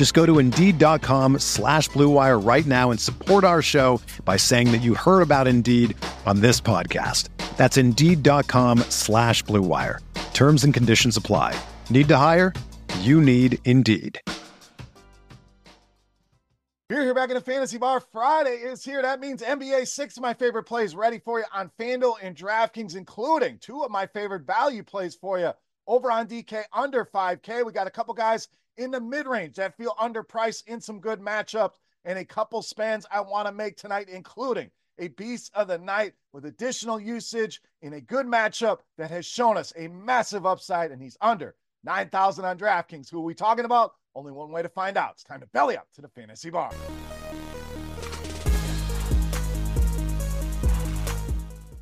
Just go to Indeed.com slash BlueWire right now and support our show by saying that you heard about Indeed on this podcast. That's Indeed.com slash BlueWire. Terms and conditions apply. Need to hire? You need Indeed. You're here back in the Fantasy Bar. Friday is here. That means NBA six of my favorite plays ready for you on FanDuel and DraftKings, including two of my favorite value plays for you over on DK under 5K. We got a couple guys in the mid range that feel underpriced in some good matchups and a couple spans I want to make tonight, including a beast of the night with additional usage in a good matchup that has shown us a massive upside, and he's under 9,000 on DraftKings. Who are we talking about? Only one way to find out. It's time to belly up to the fantasy bar.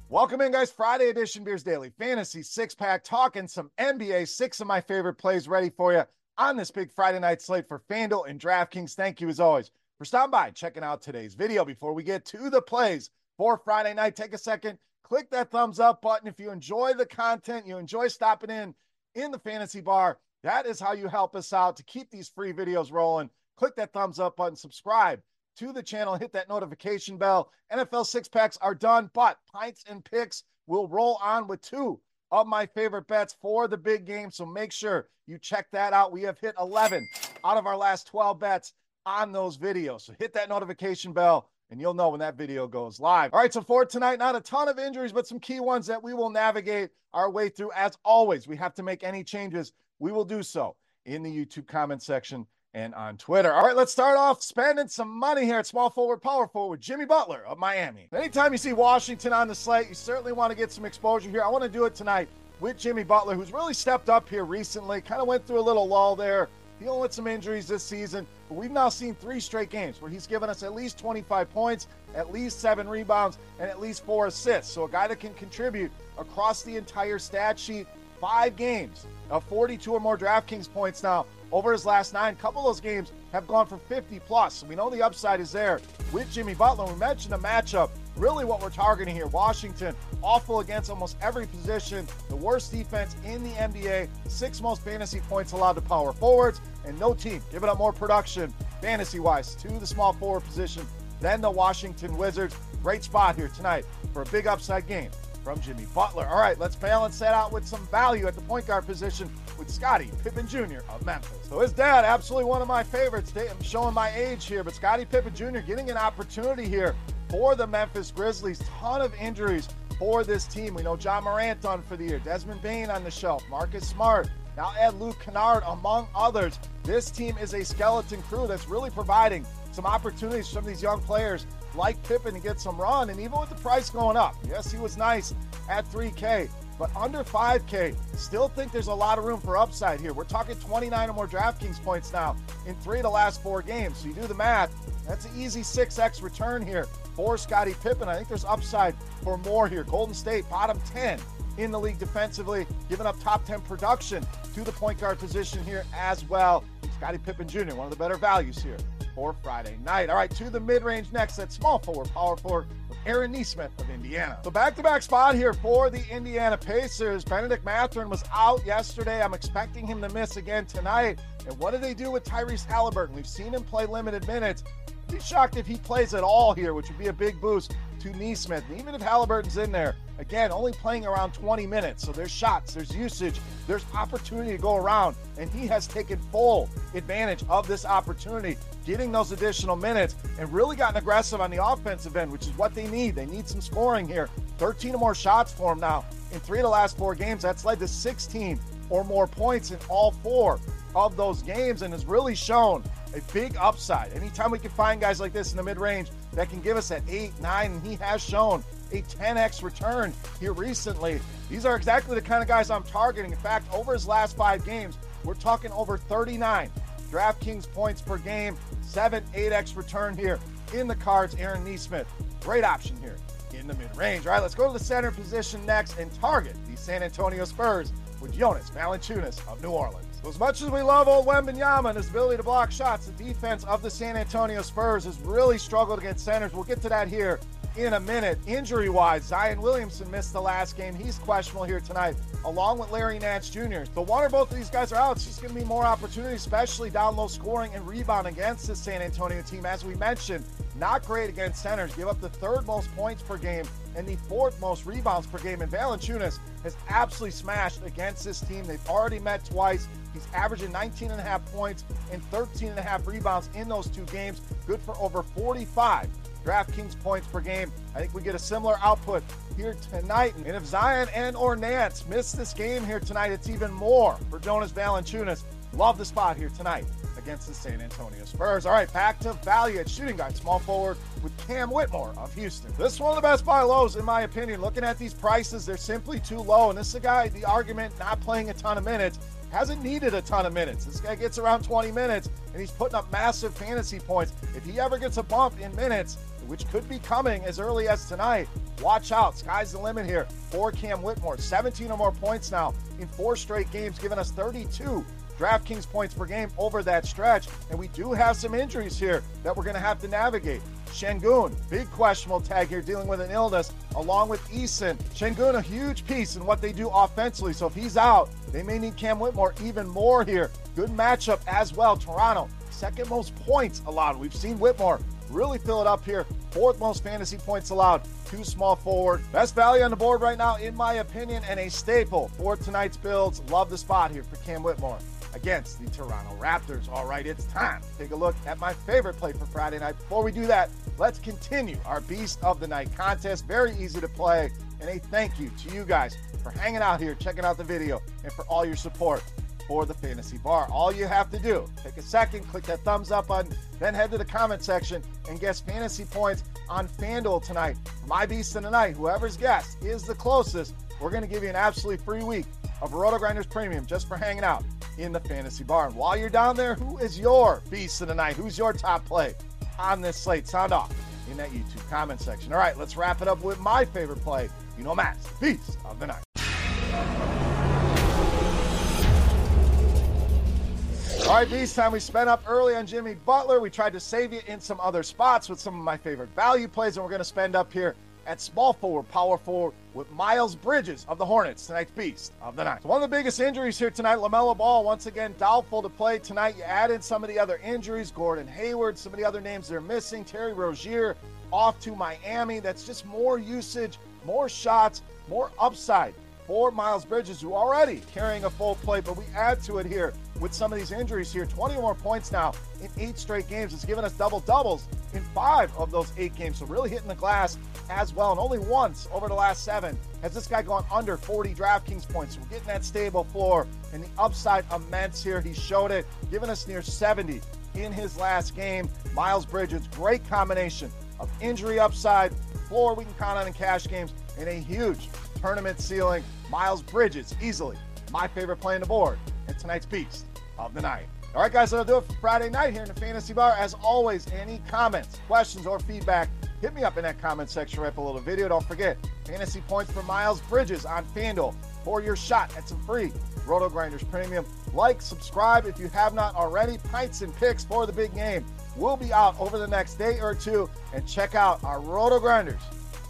Welcome in, guys. Friday edition Beers Daily Fantasy Six Pack, talking some NBA. Six of my favorite plays ready for you on this big Friday night slate for FanDuel and DraftKings. Thank you, as always, for stopping by checking out today's video. Before we get to the plays for Friday night, take a second, click that thumbs up button. If you enjoy the content, you enjoy stopping in in the fantasy bar, that is how you help us out to keep these free videos rolling. Click that thumbs up button, subscribe to the channel, hit that notification bell. NFL six packs are done, but pints and picks will roll on with two of my favorite bets for the big game. So make sure you check that out. We have hit 11 out of our last 12 bets on those videos. So hit that notification bell and you'll know when that video goes live. All right, so for tonight, not a ton of injuries, but some key ones that we will navigate our way through. As always, we have to make any changes. We will do so in the YouTube comment section and on Twitter. All right, let's start off spending some money here at small forward, power forward, Jimmy Butler of Miami. Anytime you see Washington on the slate, you certainly want to get some exposure here. I want to do it tonight with Jimmy Butler, who's really stepped up here recently, kind of went through a little lull there, dealing with some injuries this season. But we've now seen three straight games where he's given us at least 25 points, at least seven rebounds, and at least four assists. So a guy that can contribute across the entire stat sheet. Five games of 42 or more DraftKings points now over his last nine. couple of those games have gone for 50 plus. We know the upside is there with Jimmy Butler. We mentioned the matchup. Really, what we're targeting here Washington, awful against almost every position, the worst defense in the NBA, six most fantasy points allowed to power forwards, and no team giving up more production fantasy wise to the small forward position than the Washington Wizards. Great spot here tonight for a big upside game from Jimmy Butler. All right, let's balance that out with some value at the point guard position with Scottie Pippen Jr. of Memphis. So his dad, absolutely one of my favorites. I'm showing my age here, but Scottie Pippen Jr. getting an opportunity here for the Memphis Grizzlies. Ton of injuries for this team. We know Ja Morant done for the year, Desmond Bane on the shelf, Marcus Smart. Now add Luke Kennard among others. This team is a skeleton crew that's really providing some opportunities for some of these young players like Pippen to get some run. And even with the price going up, yes, he was nice at 3K, but under 5K, still think there's a lot of room for upside here. We're talking 29 or more DraftKings points now in three of the last four games. So you do the math, that's an easy 6x return here for Scottie Pippen. I think there's upside for more here. Golden State, bottom 10 in the league defensively, giving up top 10 production to the point guard position here as well. Scottie Pippen Jr., one of the better values here for Friday night. All right, to the mid range next at small forward, power forward Aaron Nesmith of Indiana. So back to back spot here for the Indiana Pacers. Benedict Mathurin was out yesterday. I'm expecting him to miss again tonight. And what do they do with Tyrese Haliburton? We've seen him play limited minutes. I'd be shocked if he plays at all here, which would be a big boost to Nesmith. And even if Haliburton's in there, again, only playing around 20 minutes. So there's shots, there's usage, there's opportunity to go around. And he has taken full advantage of this opportunity, getting those additional minutes and really gotten aggressive on the offensive end, which is what they need. They need some scoring here 13 or more shots for him now in three of the last four games. That's led to 16 or more points in all four of those games and has really shown a big upside. Anytime we can find guys like this in the mid range that can give us that eight, nine, and he has shown a 10x return here recently. These are exactly the kind of guys I'm targeting. In fact, over his last five games, we're talking over 39 DraftKings points per game, 7, 8x return here in the cards. Aaron Nesmith. great option here in the mid range. All right, let's go to the center position next and target the San Antonio Spurs with Jonas Valanciunas of New Orleans. So as much as we love old Wembanyama and his ability to block shots, the defense of the San Antonio Spurs has really struggled against centers. We'll get to that here in a minute. Injury wise, Zion Williamson missed the last game. He's questionable here tonight, along with Larry Nance Jr. The one or both of these guys are out, it's just going to be more opportunity, especially down low scoring and rebound against this San Antonio team. As we mentioned, not great against centers, give up the third most points per game and the fourth most rebounds per game. And Valanciunas has absolutely smashed against this team. They've already met twice. He's averaging 19 and a half points and 13 and a half rebounds in those two games. Good for over 45 DraftKings points per game. I think we get a similar output here tonight. And if Zion and or Nance miss this game here tonight, it's even more for Jonas Valanciunas. Love the spot here tonight against the San Antonio Spurs. All right, back to value at shooting guard, small forward with Cam Whitmore of Houston. This is one of the best buy lows, in my opinion. Looking at these prices, they're simply too low. And this is a guy, the argument, not playing a ton of minutes, hasn't needed a ton of minutes. This guy gets around 20 minutes and he's putting up massive fantasy points. If he ever gets a bump in minutes, which could be coming as early as tonight, watch out. Sky's the limit here for Cam Whitmore. 17 or more points now in four straight games, giving us 32 DraftKings points per game over that stretch. And we do have some injuries here that we're going to have to navigate. Sengun, big questionable tag here, dealing with an illness, along with Eason. Sengun, a huge piece in what they do offensively. So if he's out, they may need Cam Whitmore even more here. Good matchup as well. Toronto, second most points allowed. We've seen Whitmore really fill it up here. Fourth most fantasy points allowed. Two small forward. Best value on the board right now, in my opinion, and a staple for tonight's builds. Love the spot here for Cam Whitmore against the Toronto Raptors. All right, it's time to take a look at my favorite play for Friday night. Before we do that, let's continue our Beast of the Night contest. Very easy to play. And a thank you to you guys for hanging out here, checking out the video, and for all your support for the Fantasy Bar. All you have to do, take a second, click that thumbs up button, then head to the comment section and guess fantasy points on FanDuel tonight. My Beast of the Night, whoever's guess is the closest, we're going to give you an absolutely free week of RotoGrinders Premium just for hanging out in the Fantasy Barn. While you're down there, who is your beast of the night? Who's your top play on this slate? Sound off in that YouTube comment section. All right, let's wrap it up with my favorite play. You know, Matt's beast of the night. All right, Beast time. We spent up early on Jimmy Butler. We tried to save you in some other spots with some of my favorite value plays, and we're going to spend up here at small forward, power forward with Miles Bridges of the Hornets, tonight's beast of the night. So one of the biggest injuries here tonight, LaMelo Ball, once again doubtful to play tonight. You add in some of the other injuries, Gordon Hayward, some of the other names they're missing, Terry Rozier off to Miami. That's just more usage, more shots, more upside for Miles Bridges, who already carrying a full plate, but we add to it here with some of these injuries here. 20 more points now in eight straight games. It's given us double doubles in five of those eight games. So really hitting the glass as well. And only once over the last seven has this guy gone under 40 DraftKings points. So we're getting that stable floor and the upside immense here. He showed it, giving us near 70 in his last game. Miles Bridges, great combination of injury upside, floor we can count on in cash games, and a huge tournament ceiling. Miles Bridges, easily my favorite play on the board and tonight's beast of the night. All right, guys, that'll do it for Friday night here in the Fantasy Bar. As always, any comments, questions, or feedback, hit me up in that comment section right below the video. Don't forget, fantasy points for Miles Bridges on FanDuel for your shot at some free RotoGrinders Premium. Like, subscribe if you have not already. Pints and picks for the big game will be out over the next day or two. And check out our RotoGrinders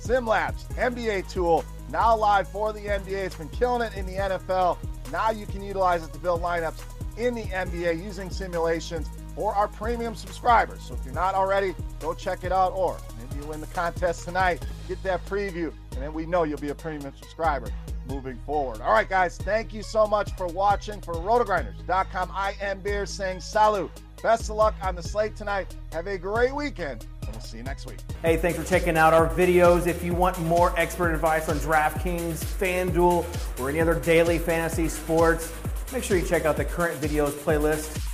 SimLabs NBA tool now live for the NBA. It's been killing it in the NFL. Now you can utilize it to build lineups in the NBA using simulations for our premium subscribers. So if you're not already, go check it out. Or maybe you win the contest tonight, get that preview, and then we know you'll be a premium subscriber moving forward. All right, guys, thank you so much for watching. For rotogrinders.com, I am Beer saying salut. Best of luck on the slate tonight. Have a great weekend, and we'll see you next week. Hey, thanks for checking out our videos. If you want more expert advice on DraftKings, FanDuel, or any other daily fantasy sports, make sure you check out the current videos playlist